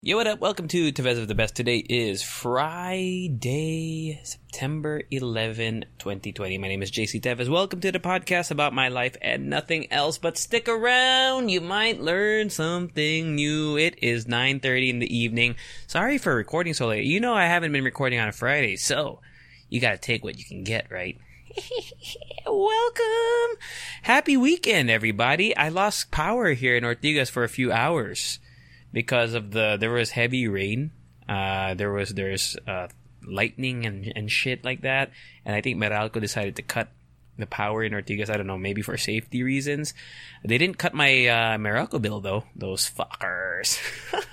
Yo, what up? Welcome to Tevez of the Best. Today is Friday, September 11, 2020. My name is JC Tevez. Welcome to the podcast about my life and nothing else, but stick around. You might learn something new. It is 9.30 in the evening. Sorry for recording so late. You know I haven't been recording on a Friday, so you gotta take what you can get, right? Welcome! Happy weekend, everybody. I lost power here in Ortigas for a few hours because of the there was heavy rain. Uh, there was there's uh, lightning and and shit like that, and I think Meralco decided to cut the power in Ortigas. I don't know, maybe for safety reasons. They didn't cut my uh, Meralco bill though. Those fuckers.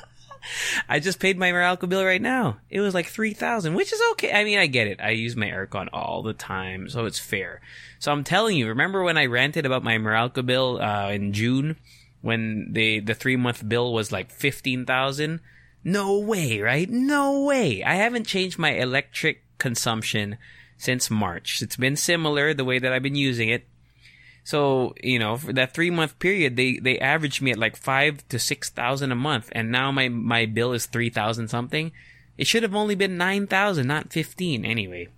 I just paid my Meralco bill right now. It was like three thousand, which is okay. I mean, I get it. I use my aircon all the time, so it's fair. So I'm telling you, remember when I ranted about my Meralco bill uh, in June? When the the three month bill was like fifteen thousand. No way, right? No way. I haven't changed my electric consumption since March. It's been similar the way that I've been using it. So, you know, for that three month period, they, they averaged me at like five to six thousand a month. And now my, my bill is three thousand something. It should have only been nine thousand, not fifteen anyway.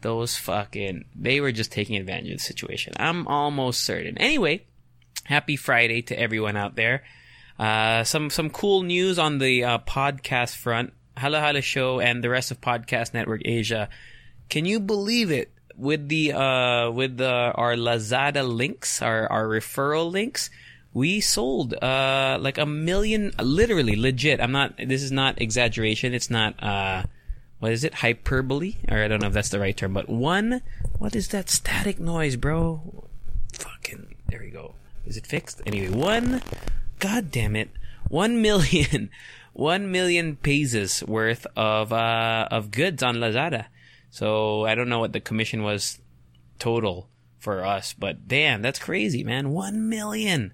Those fucking, they were just taking advantage of the situation. I'm almost certain. Anyway, happy Friday to everyone out there. Uh, some some cool news on the uh, podcast front. Hala Hala Show and the rest of Podcast Network Asia. Can you believe it? With the uh, with the, our Lazada links, our our referral links, we sold uh like a million, literally legit. I'm not. This is not exaggeration. It's not uh, what is it? Hyperbole, or I don't know if that's the right term. But one, what is that static noise, bro? Fucking there we go. Is it fixed? Anyway, one, god damn it, one million, one million pesos worth of, uh, of goods on Lazada. So I don't know what the commission was total for us, but damn, that's crazy, man. One million.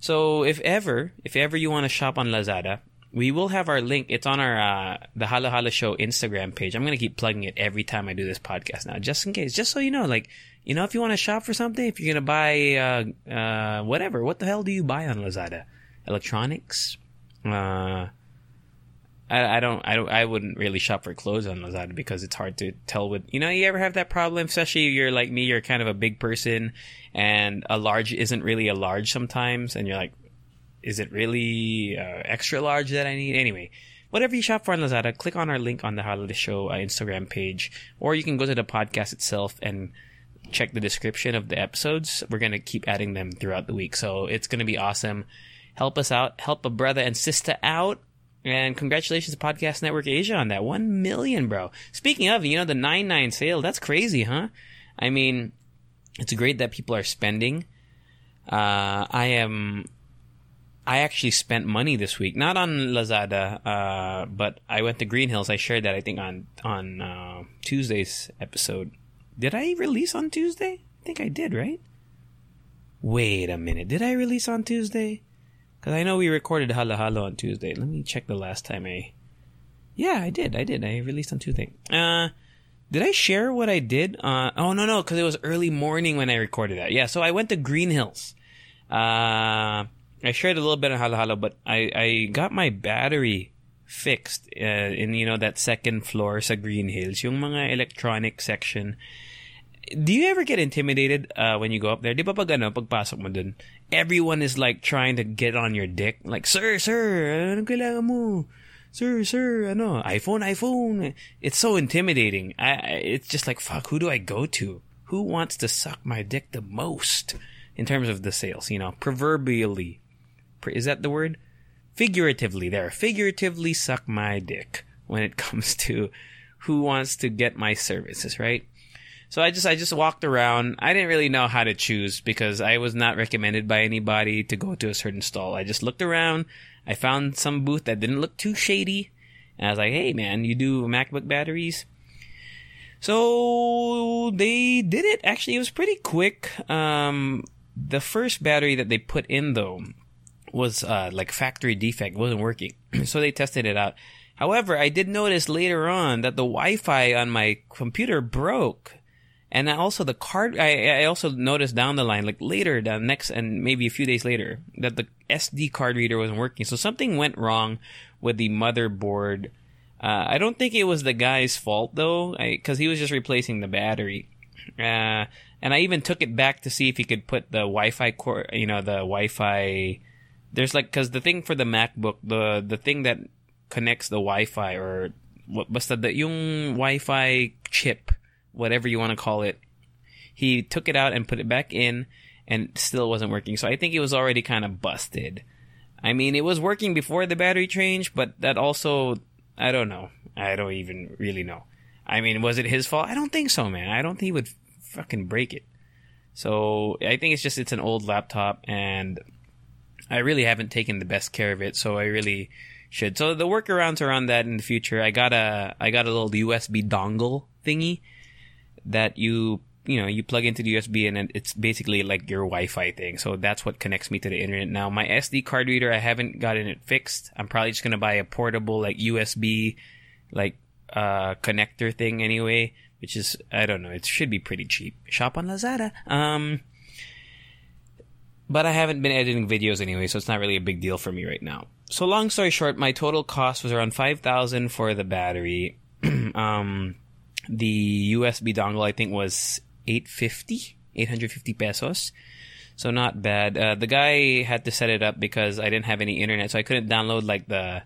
So if ever, if ever you want to shop on Lazada, we will have our link. It's on our uh, the Hala Hala Show Instagram page. I'm gonna keep plugging it every time I do this podcast now, just in case, just so you know. Like, you know, if you want to shop for something, if you're gonna buy uh, uh, whatever, what the hell do you buy on Lazada? Electronics. Uh, I, I don't, I don't, I wouldn't really shop for clothes on Lazada because it's hard to tell. With you know, you ever have that problem, especially if you're like me, you're kind of a big person, and a large isn't really a large sometimes, and you're like, is it really uh, extra large that I need? Anyway, whatever you shop for on Lazada, click on our link on the Hala Hala Show uh, Instagram page, or you can go to the podcast itself and check the description of the episodes. We're going to keep adding them throughout the week. So it's going to be awesome. Help us out. Help a brother and sister out. And congratulations to Podcast Network Asia on that. One million, bro. Speaking of, you know, the 9-9 sale, that's crazy, huh? I mean, it's great that people are spending. Uh, I am I actually spent money this week, not on Lazada, uh, but I went to Green Hills. I shared that I think on on uh, Tuesday's episode. Did I release on Tuesday? I think I did, right? Wait a minute, did I release on Tuesday? Because I know we recorded Hala Hala on Tuesday. Let me check the last time I. Yeah, I did. I did. I released on Tuesday. Uh, did I share what I did? Uh, oh no, no, because it was early morning when I recorded that. Yeah, so I went to Green Hills. Uh I shared a little bit on Hala Hala, but I, I got my battery fixed uh, in, you know, that second floor sa Green Hills, yung mga electronic section. Do you ever get intimidated uh, when you go up there? Di ba pag ano, pagpasok mo dun, everyone is like trying to get on your dick. Like, sir, sir, ano kailangan mo? Sir, sir, ano, iPhone, iPhone. It's so intimidating. I, it's just like, fuck, who do I go to? Who wants to suck my dick the most? In terms of the sales, you know, proverbially is that the word? Figuratively, there. Figuratively suck my dick when it comes to who wants to get my services, right? So I just I just walked around. I didn't really know how to choose because I was not recommended by anybody to go to a certain stall. I just looked around. I found some booth that didn't look too shady, and I was like, "Hey, man, you do MacBook batteries?" So they did it. Actually, it was pretty quick. Um, the first battery that they put in though was uh, like factory defect, wasn't working. so they tested it out. However, I did notice later on that the Wi-Fi on my computer broke. And also the card, I, I also noticed down the line, like later, the next, and maybe a few days later, that the SD card reader wasn't working. So something went wrong with the motherboard. Uh, I don't think it was the guy's fault though, because he was just replacing the battery. Uh, and I even took it back to see if he could put the Wi-Fi core, you know, the Wi-Fi. There's like, cause the thing for the MacBook, the, the thing that connects the Wi-Fi or what, basta the, yung Wi-Fi chip whatever you want to call it. He took it out and put it back in and still wasn't working. So I think it was already kind of busted. I mean, it was working before the battery change, but that also, I don't know. I don't even really know. I mean, was it his fault? I don't think so, man. I don't think he would fucking break it. So I think it's just, it's an old laptop and I really haven't taken the best care of it. So I really should. So the workarounds around that in the future, I got a, I got a little USB dongle thingy that you you know you plug into the USB and it's basically like your Wi-Fi thing. So that's what connects me to the internet. Now my SD card reader, I haven't gotten it fixed. I'm probably just gonna buy a portable like USB like uh connector thing anyway, which is I don't know. It should be pretty cheap. Shop on Lazada. Um, but I haven't been editing videos anyway, so it's not really a big deal for me right now. So long story short, my total cost was around five thousand for the battery. um the USB dongle I think was 850, 850 pesos. So not bad. Uh, the guy had to set it up because I didn't have any internet, so I couldn't download like the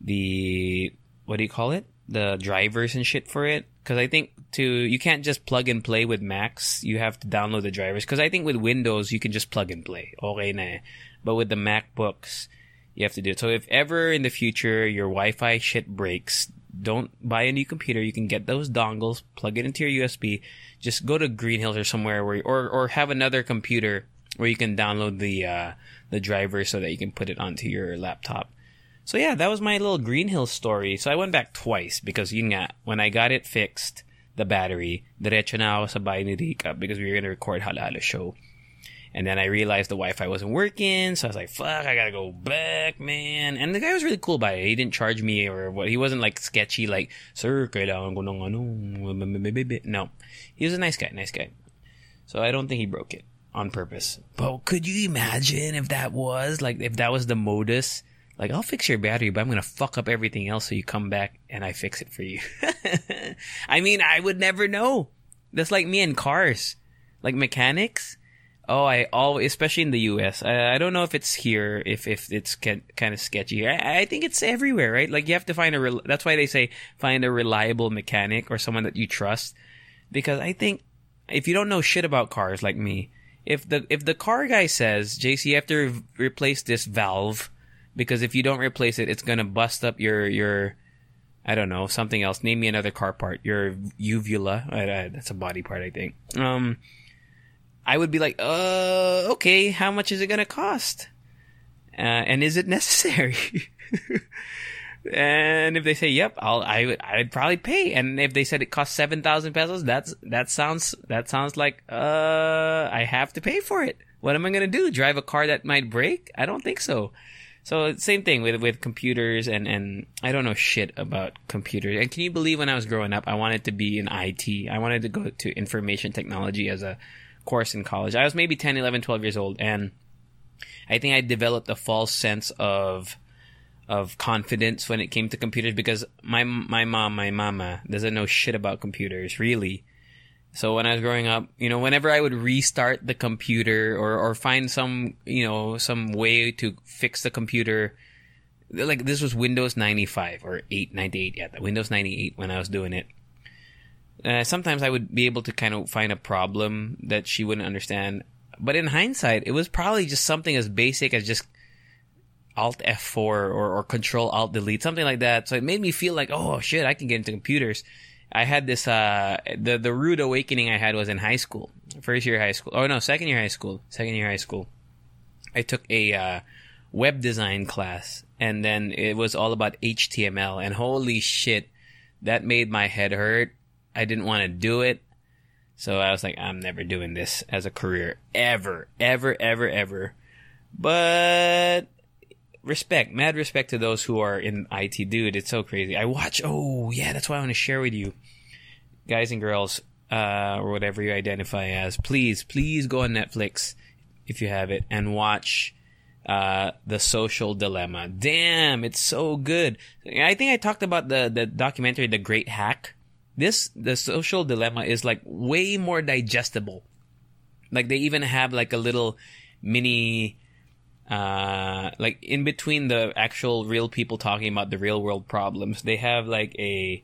the what do you call it? The drivers and shit for it. Because I think to you can't just plug and play with Macs. You have to download the drivers. Because I think with Windows you can just plug and play. Okay, na. But with the MacBooks, you have to do it. So if ever in the future your Wi-Fi shit breaks, don't buy a new computer. You can get those dongles, plug it into your USB. Just go to Green Hills or somewhere where, or or have another computer where you can download the uh, the driver so that you can put it onto your laptop. So yeah, that was my little Green Hills story. So I went back twice because you know when I got it fixed, the battery, diretso na ako sa bahay ni Rika because we were gonna record Hala Hala show. And then I realized the Wi-Fi wasn't working, so I was like, "Fuck, I gotta go back, man." And the guy was really cool about it. He didn't charge me or what. He wasn't like sketchy, like, "Sir, kailangan ko ng ano." No, he was a nice guy, nice guy. So I don't think he broke it on purpose. But could you imagine if that was like if that was the modus? Like, I'll fix your battery, but I'm gonna fuck up everything else so you come back and I fix it for you. I mean, I would never know. That's like me and cars, like mechanics Oh, I always, especially in the U.S. I, I don't know if it's here, if if it's kind of sketchy. I, I think it's everywhere, right? Like you have to find a. Re- that's why they say find a reliable mechanic or someone that you trust, because I think if you don't know shit about cars like me, if the if the car guy says, JC, you have to re- replace this valve because if you don't replace it, it's gonna bust up your your. I don't know something else. Name me another car part. Your uvula. that's a body part, I think. Um I would be like, uh, okay, how much is it going to cost? Uh, and is it necessary? and if they say, yep, I'll, I would, I'd probably pay. And if they said it costs 7,000 pesos, that's, that sounds, that sounds like, uh, I have to pay for it. What am I going to do? Drive a car that might break? I don't think so. So same thing with with computers and and I don't know shit about computers. And can you believe when I was growing up, I wanted to be in IT. I wanted to go to information technology as a course in college. I was maybe 10, 11, 12 years old, and I think I developed a false sense of of confidence when it came to computers because my my mom, my mama, doesn't know shit about computers really. So when I was growing up, you know, whenever I would restart the computer or or find some you know some way to fix the computer, like this was Windows 95 or 8, 98, yeah, Windows 98 when I was doing it uh, sometimes I would be able to kind of find a problem that she wouldn't understand. But in hindsight, it was probably just something as basic as just Alt F4 or, or Control Alt Delete, something like that. So it made me feel like, oh shit, I can get into computers. I had this uh the the rude awakening I had was in high school. First year high school. Oh no, second year high school. Second year high school. I took a uh, web design class and then it was all about HTML and holy shit, that made my head hurt. I didn't want to do it. So I was like, I'm never doing this as a career ever, ever, ever, ever. But respect, mad respect to those who are in IT, dude. It's so crazy. I watch. Oh yeah, that's why I want to share with you, guys and girls, uh, or whatever you identify as. Please, please go on Netflix if you have it and watch uh, the social dilemma. Damn, it's so good. I think I talked about the the documentary, The Great Hack. This the social dilemma is like way more digestible. Like they even have like a little mini uh, like in between the actual real people talking about the real world problems, they have like a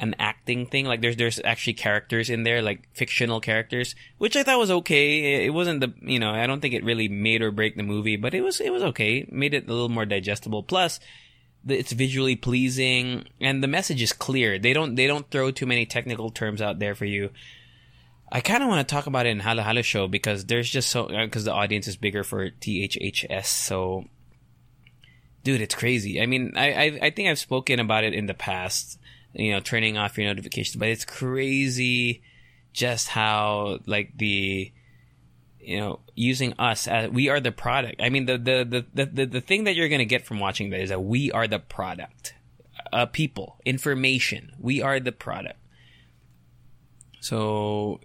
an acting thing. Like there's there's actually characters in there, like fictional characters, which I thought was okay. It wasn't the you know I don't think it really made or break the movie, but it was it was okay. Made it a little more digestible. Plus, it's visually pleasing and the message is clear. They don't they don't throw too many technical terms out there for you. I kind of want to talk about it in Hala Hala show because there's just so uh, because the audience is bigger for THHS. So, dude, it's crazy. I mean, I, I I think I've spoken about it in the past. You know, turning off your notifications, but it's crazy just how like the you know using us as we are the product. I mean, the the the the the, thing that you're gonna get from watching that is that we are the product. Uh, people, information. We are the product. So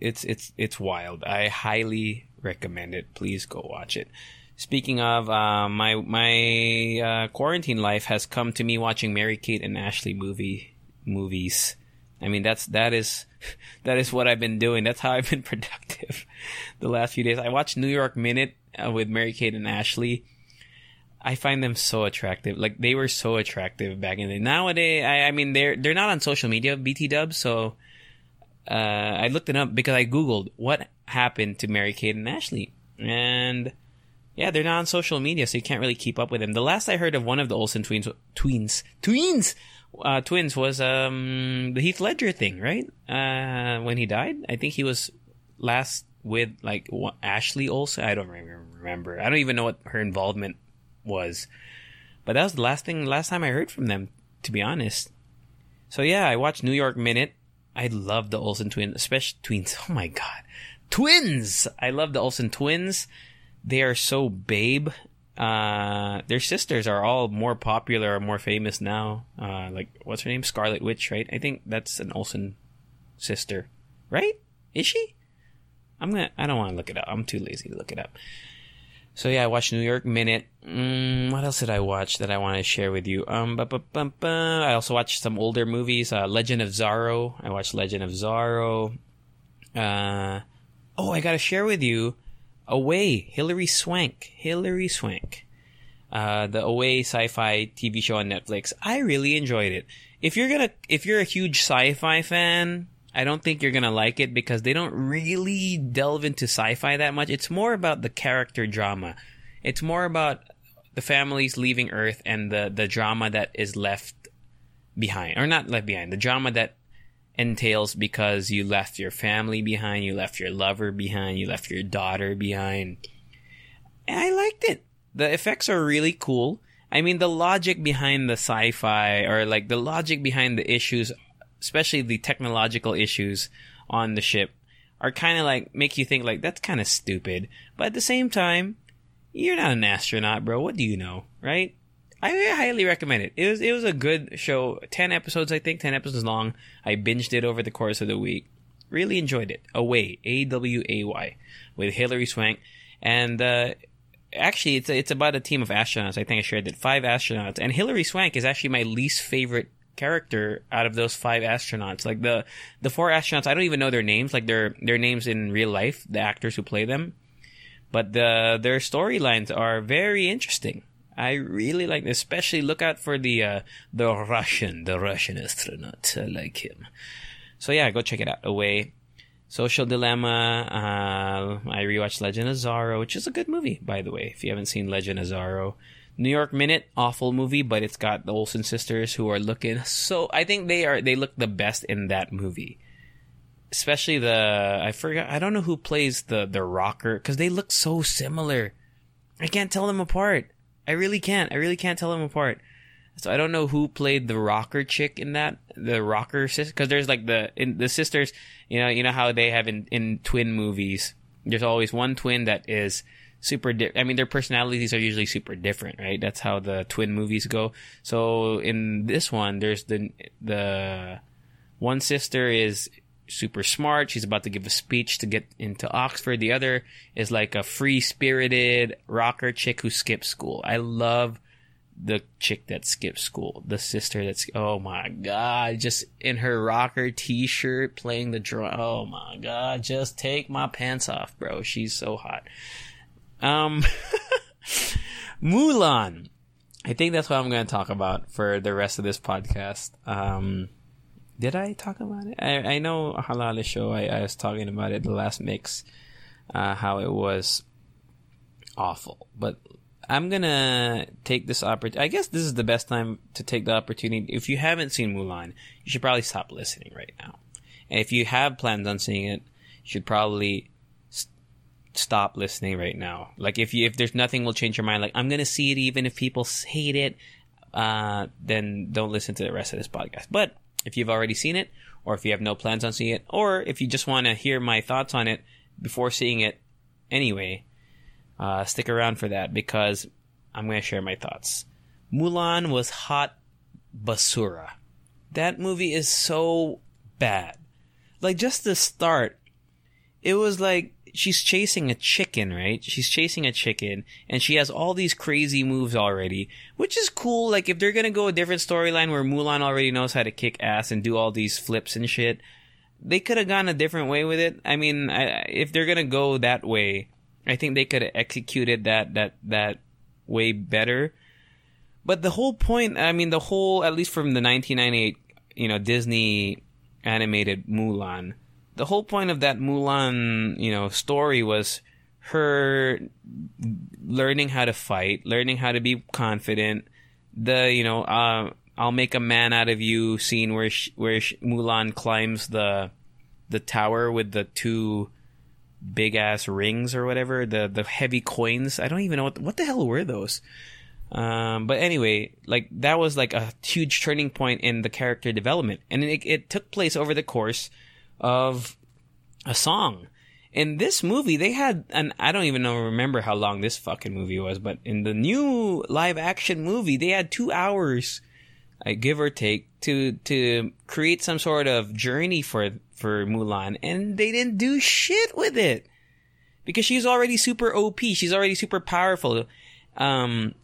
it's it's it's wild. I highly recommend it. Please go watch it. Speaking of, uh, my my uh, quarantine life has come to me watching Mary Kate and Ashley movie movies. I mean, that's that is that is what I've been doing. That's how I've been productive the last few days. I watched New York Minute uh, with Mary Kate and Ashley. I find them so attractive. Like they were so attractive back in the day. Nowadays, I, I mean, they're they're not on social media, BT Dubs, so uh, I looked it up because I googled what happened to Mary Kate and Ashley, and yeah, they're not on social media, so you can't really keep up with them. The last I heard of one of the Olsen twins, twins, twins, uh, twins was um the Heath Ledger thing, right? Uh, when he died, I think he was last with like what, Ashley Olsen. I don't remember. I don't even know what her involvement was, but that was the last thing, last time I heard from them, to be honest. So yeah, I watched New York Minute. I love the Olsen twins, especially twins. Oh my god, twins! I love the Olsen twins. They are so babe. Uh, their sisters are all more popular or more famous now. Uh, like what's her name? Scarlet Witch, right? I think that's an Olsen sister, right? Is she? I'm gonna. I don't want to look it up. I'm too lazy to look it up. So yeah, I watched New York Minute. Mm, what else did I watch that I want to share with you? Um, ba, ba, ba. I also watched some older movies. Uh, Legend of Zorro. I watched Legend of Zorro. Uh, oh, I gotta share with you. Away, Hilary Swank. Hilary Swank. Uh, the Away sci-fi TV show on Netflix. I really enjoyed it. If you're gonna, if you're a huge sci-fi fan, I don't think you're gonna like it because they don't really delve into sci-fi that much. It's more about the character drama. It's more about the families leaving Earth and the the drama that is left behind, or not left behind. The drama that entails because you left your family behind, you left your lover behind, you left your daughter behind. And I liked it. The effects are really cool. I mean, the logic behind the sci-fi or like the logic behind the issues, especially the technological issues on the ship are kind of like make you think like that's kind of stupid. But at the same time, you're not an astronaut, bro. What do you know, right? I highly recommend it. It was it was a good show. Ten episodes, I think, ten episodes long. I binged it over the course of the week. Really enjoyed it. Away, A W A Y, with Hilary Swank, and uh, actually, it's it's about a team of astronauts. I think I shared that five astronauts, and Hilary Swank is actually my least favorite character out of those five astronauts. Like the the four astronauts, I don't even know their names. Like their their names in real life, the actors who play them, but the their storylines are very interesting. I really like, this. especially look out for the uh, the Russian, the Russian astronaut. I like him. So yeah, go check it out. Away, Social Dilemma. Uh, I rewatched Legend of Zorro, which is a good movie, by the way. If you haven't seen Legend of Zorro, New York Minute, awful movie, but it's got the Olsen sisters who are looking so. I think they are they look the best in that movie, especially the I forgot I don't know who plays the the rocker because they look so similar. I can't tell them apart. I really can't. I really can't tell them apart. So I don't know who played the rocker chick in that, the rocker sister, because there's like the in the sisters. You know, you know how they have in in twin movies. There's always one twin that is super. Di- I mean, their personalities are usually super different, right? That's how the twin movies go. So in this one, there's the the one sister is super smart. She's about to give a speech to get into Oxford. The other is like a free spirited rocker chick who skips school. I love the chick that skips school, the sister that's oh my god, just in her rocker t-shirt playing the drum. Oh my god, just take my pants off, bro. She's so hot. Um, Mulan. I think that's what I'm going to talk about for the rest of this podcast. Um, did I talk about it? I, I know Hala Hala show. I, I was talking about it the last mix, uh, how it was awful. But I'm gonna take this opportunity. I guess this is the best time to take the opportunity. If you haven't seen Mulan, you should probably stop listening right now. And if you have plans on seeing it, you should probably st- stop listening right now. Like if you if there's nothing will change your mind. Like I'm gonna see it even if people hate it. Uh, then don't listen to the rest of this podcast. But if you've already seen it, or if you have no plans on seeing it, or if you just want to hear my thoughts on it before seeing it anyway, uh, stick around for that because I'm going to share my thoughts. Mulan was hot basura. That movie is so bad. Like just the start, it was like she's chasing a chicken, right? She's chasing a chicken and she has all these crazy moves already, which is cool. Like if they're going to go a different storyline where Mulan already knows how to kick ass and do all these flips and shit, they could have gone a different way with it. I mean, I, if they're going to go that way, I think they could have executed that that that way better. But the whole point, I mean, the whole at least from the 1998, you know, Disney animated Mulan, the whole point of that Mulan, you know, story was her learning how to fight, learning how to be confident. The you know, uh, I'll make a man out of you scene where she, where she, Mulan climbs the the tower with the two big ass rings or whatever, the the heavy coins. I don't even know what what the hell were those. Um, but anyway, like that was like a huge turning point in the character development, and it, it took place over the course of a song. In this movie, they had, and I don't even know remember how long this fucking movie was, but in the new live action movie, they had two hours, give or take, to to create some sort of journey for for Mulan, and they didn't do shit with it because she's already super OP. She's already super powerful. Um,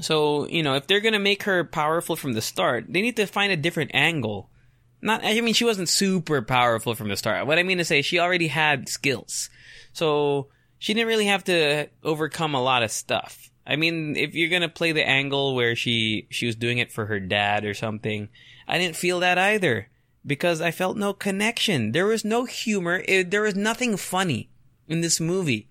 so you know, if they're gonna make her powerful from the start, they need to find a different angle. Not, I mean, she wasn't super powerful from the start. What I mean to say, she already had skills, so she didn't really have to overcome a lot of stuff. I mean, if you're gonna play the angle where she she was doing it for her dad or something, I didn't feel that either because I felt no connection. There was no humor. It, there was nothing funny in this movie.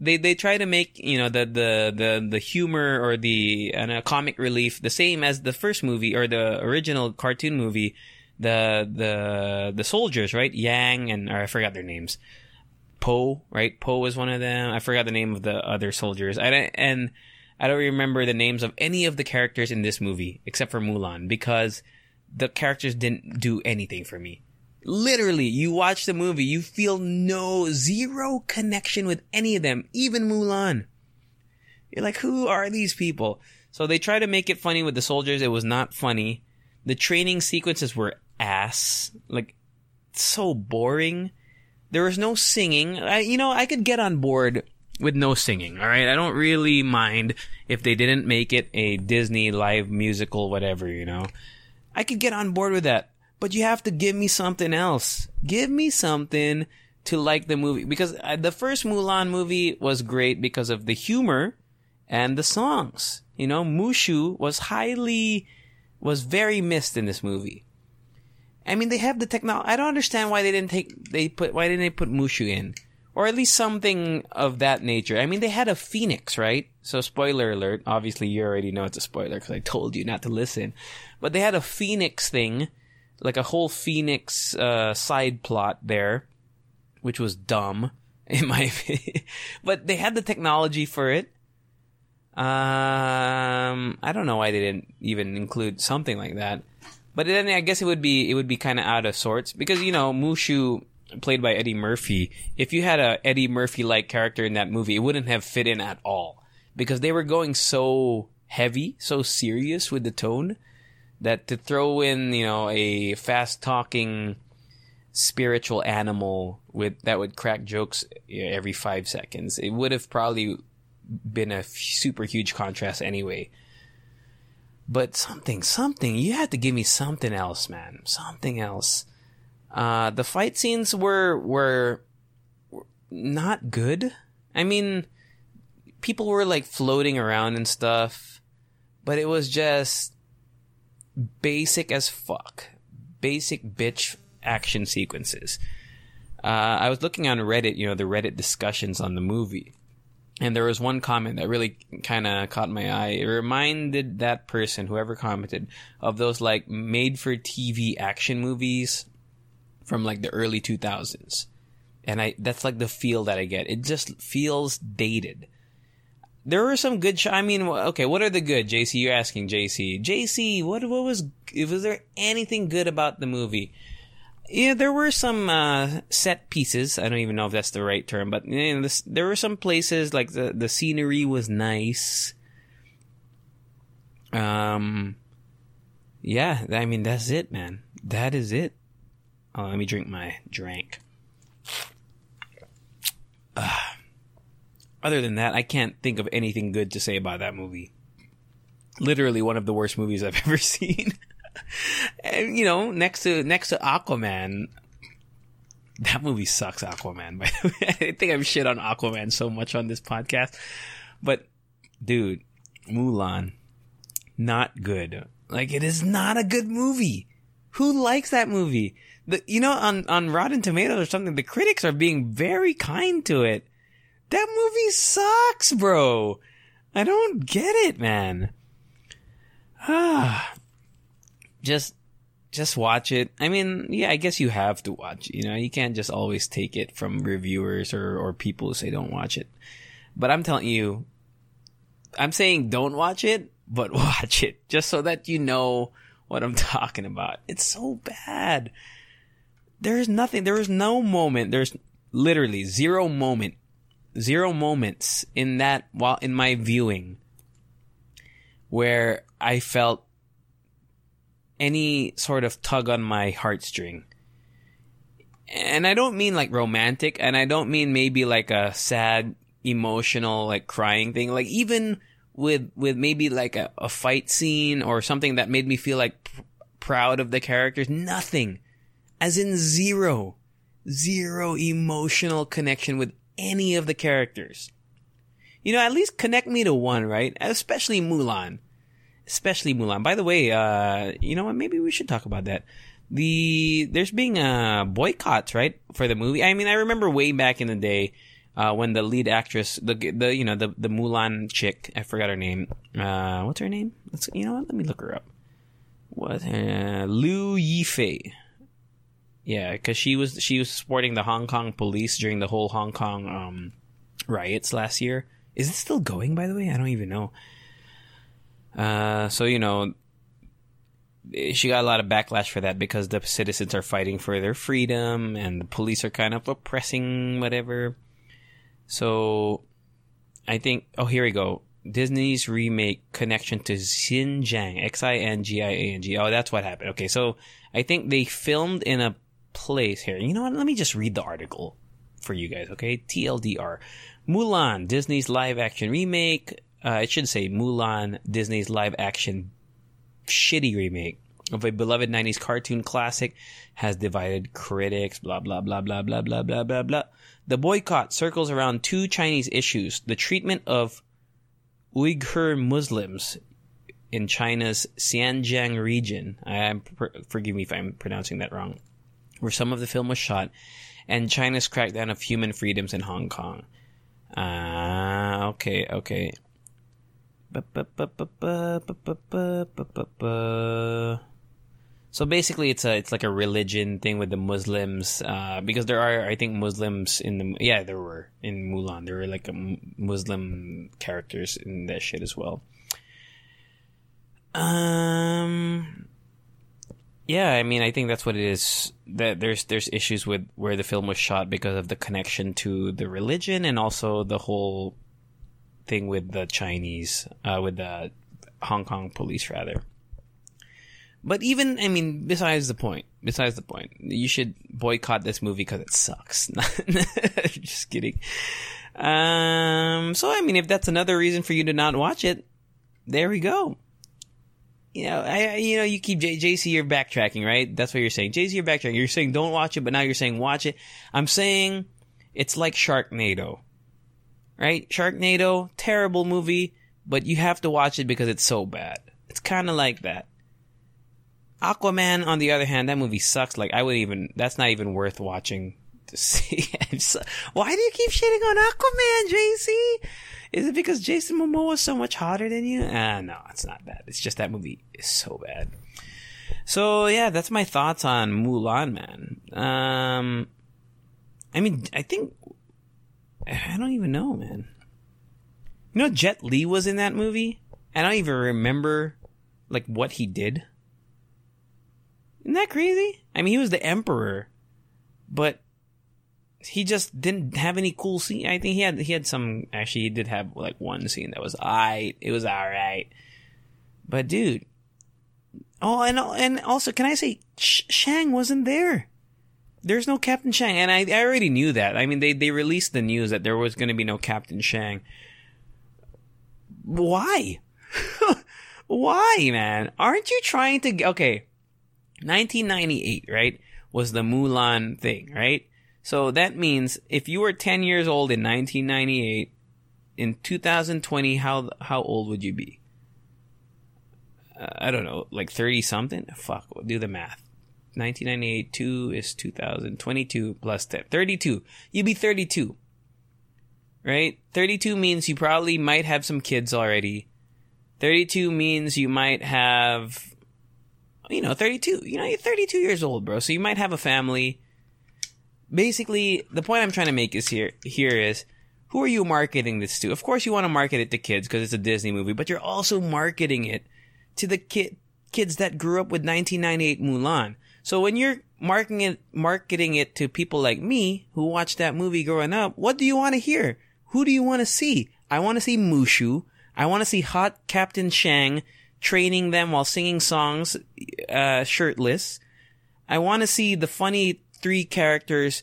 They they try to make you know the the the the humor or the uh, comic relief the same as the first movie or the original cartoon movie. The the the soldiers right Yang and or I forgot their names. Po right Po was one of them. I forgot the name of the other soldiers. I and I don't remember the names of any of the characters in this movie except for Mulan because the characters didn't do anything for me. Literally, you watch the movie, you feel no, zero connection with any of them, even Mulan. You're like, who are these people? So they try to make it funny with the soldiers. It was not funny. The training sequences were ass. Like, so boring. There was no singing. I, you know, I could get on board with no singing. All right. I don't really mind if they didn't make it a Disney live musical, whatever, you know. I could get on board with that. But you have to give me something else. Give me something to like the movie because the first Mulan movie was great because of the humor and the songs. You know, Mushu was highly was very missed in this movie. I mean, they have the technology. I don't understand why they didn't take they put why didn't they put Mushu in? or at least something of that nature. I mean, they had a phoenix, right? So, spoiler alert. Obviously, you already know it's a spoiler because I told you not to listen. But they had a phoenix thing, like a whole phoenix uh, side plot there, which was dumb in my opinion. but they had the technology for it. Um, I don't know why they didn't even include something like that. But then I guess it would be it would be kind of out of sorts because you know Mushu played by Eddie Murphy. If you had a Eddie Murphy like character in that movie, it wouldn't have fit in at all because they were going so heavy, so serious with the tone that to throw in you know a fast talking spiritual animal with that would crack jokes every five seconds, it would have probably been a super huge contrast anyway. But something, something, you had to give me something else, man. Something else. Uh, the fight scenes were, were, were not good. I mean, people were like floating around and stuff, but it was just basic as fuck. Basic bitch action sequences. Uh, I was looking on Reddit, you know, the Reddit discussions on the movie. And there was one comment that really kind of caught my eye. It reminded that person, whoever commented, of those like made for TV action movies from like the early 2000s. And I, that's like the feel that I get. It just feels dated. There were some good, sh- I mean, okay, what are the good? JC, you're asking JC. JC, what, what was, was there anything good about the movie? Yeah, there were some uh, set pieces. I don't even know if that's the right term, but you know, this, there were some places like the the scenery was nice. Um, yeah, I mean that's it, man. That is it. Oh, let me drink my drink. Uh, other than that, I can't think of anything good to say about that movie. Literally one of the worst movies I've ever seen and, you know, next to next to Aquaman, that movie sucks. Aquaman. By the way, I think I've shit on Aquaman so much on this podcast, but dude, Mulan, not good. Like it is not a good movie. Who likes that movie? The, you know, on, on Rotten Tomatoes or something, the critics are being very kind to it. That movie sucks, bro. I don't get it, man. Ah, just just watch it. I mean, yeah, I guess you have to watch. You know, you can't just always take it from reviewers or or people who say don't watch it. But I'm telling you, I'm saying don't watch it, but watch it just so that you know what I'm talking about. It's so bad. There's nothing. There is no moment. There's literally zero moment, zero moments in that while in my viewing where I felt any sort of tug on my heartstring. And I don't mean like romantic, and I don't mean maybe like a sad, emotional, like crying thing. Like even with with maybe like a, a fight scene or something that made me feel like pr- proud of the characters. Nothing, as in zero, zero emotional connection with any of the characters. You know, at least connect me to one, right? Especially Mulan especially Mulan. By the way, uh, you know what? Maybe we should talk about that. The there's being uh, boycotts right for the movie. I mean, I remember way back in the day uh, when the lead actress, the the you know the the Mulan chick, I forgot her name. Uh, what's her name? Let's you know what? Let me look her up. What uh, Liu Yifei. Yeah, because she was she was supporting the Hong Kong police during the whole Hong Kong um, riots last year. Is it still going? By the way, I don't even know. Uh, so you know, she got a lot of backlash for that because the citizens are fighting for their freedom and the police are kind of oppressing whatever. So, I think. Oh, here we go. Disney's remake connection to Xinjiang, X I N G I A N G. Oh, that's what happened. Okay, so I think they filmed in a place here. You know what? Let me just read the article for you guys. Okay, TLDR. Mulan, Disney's live action remake uh, it should say Mulan, Disney's live action shitty remake of a beloved 90s cartoon classic has divided critics, blah, blah, blah, blah, blah, blah, blah, blah, blah. The boycott circles around two Chinese issues the treatment of Uyghur Muslims in China's Xinjiang region. I'm forgive me if I'm pronouncing that wrong. Where some of the film was shot, and China's crackdown of human freedoms in Hong Kong. Ah, okay, okay. So basically, it's a it's like a religion thing with the Muslims, uh, because there are I think Muslims in the yeah there were in Mulan there were like Muslim characters in that shit as well. Um, yeah, I mean I think that's what it is. That there's there's issues with where the film was shot because of the connection to the religion and also the whole thing with the Chinese, uh, with the Hong Kong police rather. But even, I mean, besides the point, besides the point, you should boycott this movie because it sucks. Just kidding. Um, so I mean, if that's another reason for you to not watch it, there we go. You know, I, you know, you keep J- JC, you're backtracking, right? That's what you're saying. JC, you're backtracking. You're saying don't watch it, but now you're saying watch it. I'm saying it's like Sharknado, right? Sharknado, terrible movie, but you have to watch it because it's so bad. It's kind of like that. Aquaman, on the other hand, that movie sucks. Like, I would even, that's not even worth watching to see. Why do you keep shitting on Aquaman, JC? Is it because Jason Momoa is so much hotter than you? Ah, uh, no, it's not that. It's just that movie is so bad. So, yeah, that's my thoughts on Mulan, man. Um, I mean, I think, I don't even know, man. You know, Jet Li was in that movie? I don't even remember, like, what he did. Isn't that crazy? I mean, he was the emperor, but he just didn't have any cool scene. I think he had he had some. Actually, he did have like one scene that was alright. It was alright, but dude. Oh, and and also, can I say Sh- Shang wasn't there? There's no Captain Shang, and I, I already knew that. I mean, they they released the news that there was going to be no Captain Shang. Why? Why, man? Aren't you trying to? Okay, 1998, right, was the Mulan thing, right? So that means if you were 10 years old in 1998, in 2020, how how old would you be? Uh, I don't know, like 30 something? Fuck, do the math. 1998, 2 is 2022 plus 10. 32. You'd be 32. Right? 32 means you probably might have some kids already. 32 means you might have you know, 32. You know, you're 32 years old, bro. So you might have a family. Basically, the point I'm trying to make is here, here is, who are you marketing this to? Of course you want to market it to kids because it's a Disney movie, but you're also marketing it to the kid, kids that grew up with 1998 Mulan. So when you're marketing it, marketing it to people like me who watched that movie growing up, what do you want to hear? Who do you want to see? I want to see Mushu. I want to see hot Captain Shang training them while singing songs uh, shirtless. I want to see the funny three characters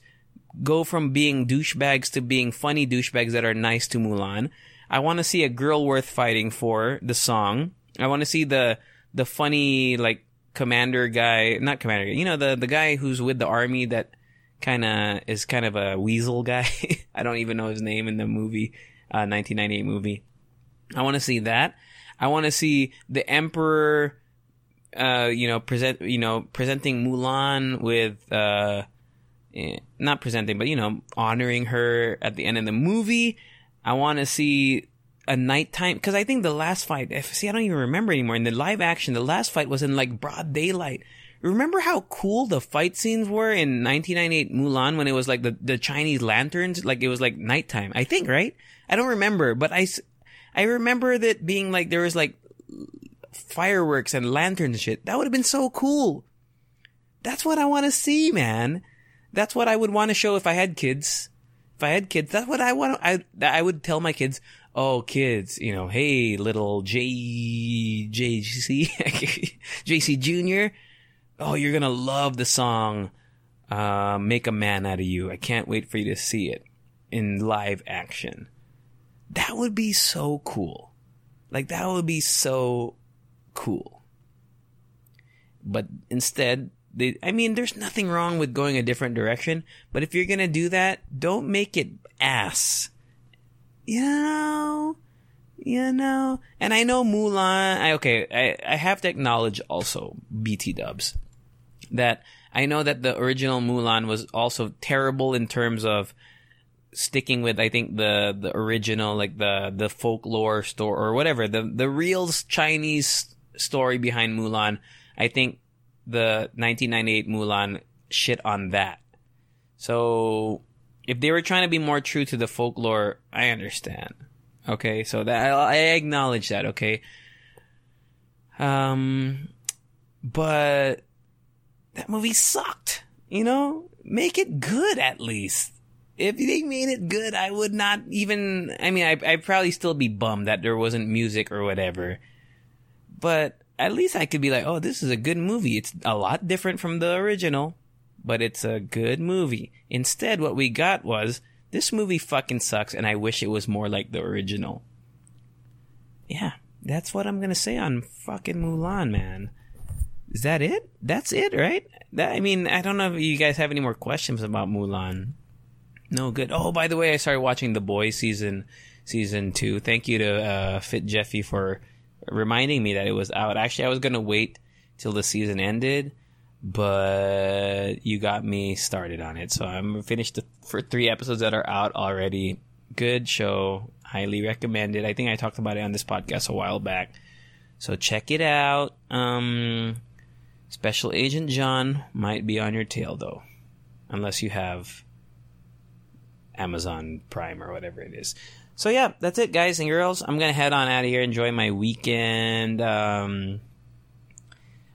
go from being douchebags to being funny douchebags that are nice to Mulan. I want to see a girl worth fighting for the song. I want to see the the funny like commander guy, not commander, you know the the guy who's with the army that kind of is kind of a weasel guy. I don't even know his name in the movie, uh, 1998 movie. I want to see that. I want to see the emperor, uh, you know, present, you know, presenting Mulan with, uh, eh, not presenting, but you know, honoring her at the end of the movie. I want to see a nighttime because I think the last fight. See, I don't even remember anymore. In the live action, the last fight was in like broad daylight. Remember how cool the fight scenes were in 1998 Mulan when it was like the, the Chinese lanterns? Like it was like nighttime. I think, right? I don't remember, but I, I remember that being like there was like fireworks and lanterns and shit. That would have been so cool. That's what I want to see, man. That's what I would want to show if I had kids. If I had kids, that's what I want. I I would tell my kids, "Oh, kids, you know, hey, little J Junior, oh, you're gonna love the song uh, "Make a Man Out of You." I can't wait for you to see it in live action." That would be so cool. Like, that would be so cool. But instead, they, I mean, there's nothing wrong with going a different direction, but if you're gonna do that, don't make it ass. You know? You know? And I know Mulan, I, okay, I, I have to acknowledge also BT dubs that I know that the original Mulan was also terrible in terms of sticking with I think the the original like the the folklore story or whatever the the real Chinese story behind Mulan. I think the 1998 Mulan shit on that. So if they were trying to be more true to the folklore, I understand. Okay, so that I, acknowledge that. Okay, um, but that movie sucked. You know, make it good at least. If they made it good, I would not even. I mean, I, I'd probably still be bummed that there wasn't music or whatever. But at least I could be like, oh, this is a good movie. It's a lot different from the original, but it's a good movie. Instead, what we got was this movie fucking sucks, and I wish it was more like the original. Yeah, that's what I'm gonna say on fucking Mulan, man. Is that it? That's it, right? That, I mean, I don't know if you guys have any more questions about Mulan. No good. Oh, by the way, I started watching The Boys season season two. Thank you to uh, Fit Jeffy for reminding me that it was out. Actually, I was gonna wait till the season ended, but you got me started on it. So I'm finished for three episodes that are out already. Good show. Highly recommended. I think I talked about it on this podcast a while back. So check it out. Um, Special Agent John might be on your tail though, unless you have Amazon Prime or whatever it is. So yeah, that's it, guys and girls. I'm gonna head on out of here. Enjoy my weekend. Um,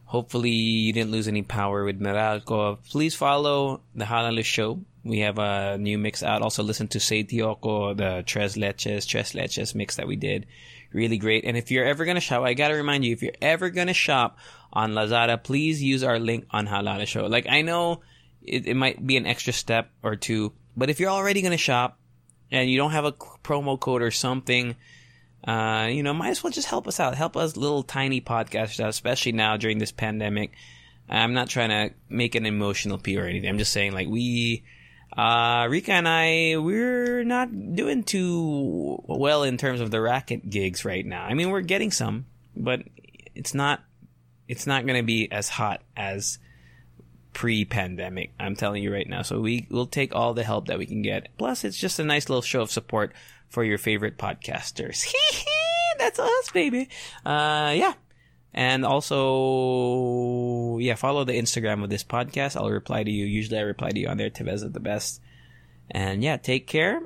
hopefully, you didn't lose any power with Meralco. Please follow the Hala Hala Show we have a new mix out. Also listen to Seitioko, the Tres Leches, Tres Leches mix that we did. Really great. And if you're ever gonna shop, I gotta remind you, if you're ever gonna shop on Lazada, please use our link on Hala Hala Show. Like I know it, it might be an extra step or two, but if you're already gonna shop and you don't have a promo code or something, uh, you know, might as well just help us out. Help us little tiny podcasters out, especially now during this pandemic. I'm not trying to make an emotional plea or anything. I'm just saying like we uh, Rika and I, we're not doing too well in terms of the racket gigs right now. I mean, we're getting some, but it's not, it's not going to be as hot as pre-pandemic. I'm telling you right now. So we will take all the help that we can get. Plus, it's just a nice little show of support for your favorite podcasters. That's us, baby. Uh, yeah. And also, yeah, follow the Instagram of this podcast. I'll reply to you. Usually I reply to you on there. Tevez the best. And yeah, take care.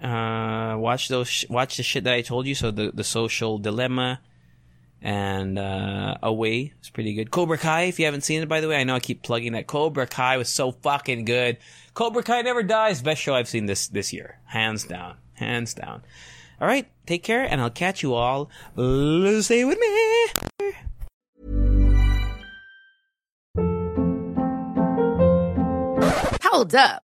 Uh, watch those, sh- watch the shit that I told you. So the, the social dilemma and, uh, away is pretty good. Cobra Kai, if you haven't seen it, by the way, I know I keep plugging that. Cobra Kai was so fucking good. Cobra Kai never dies. Best show I've seen this, this year. Hands down. Hands down. All right, take care, and I'll catch you all. Stay with me. Hold up.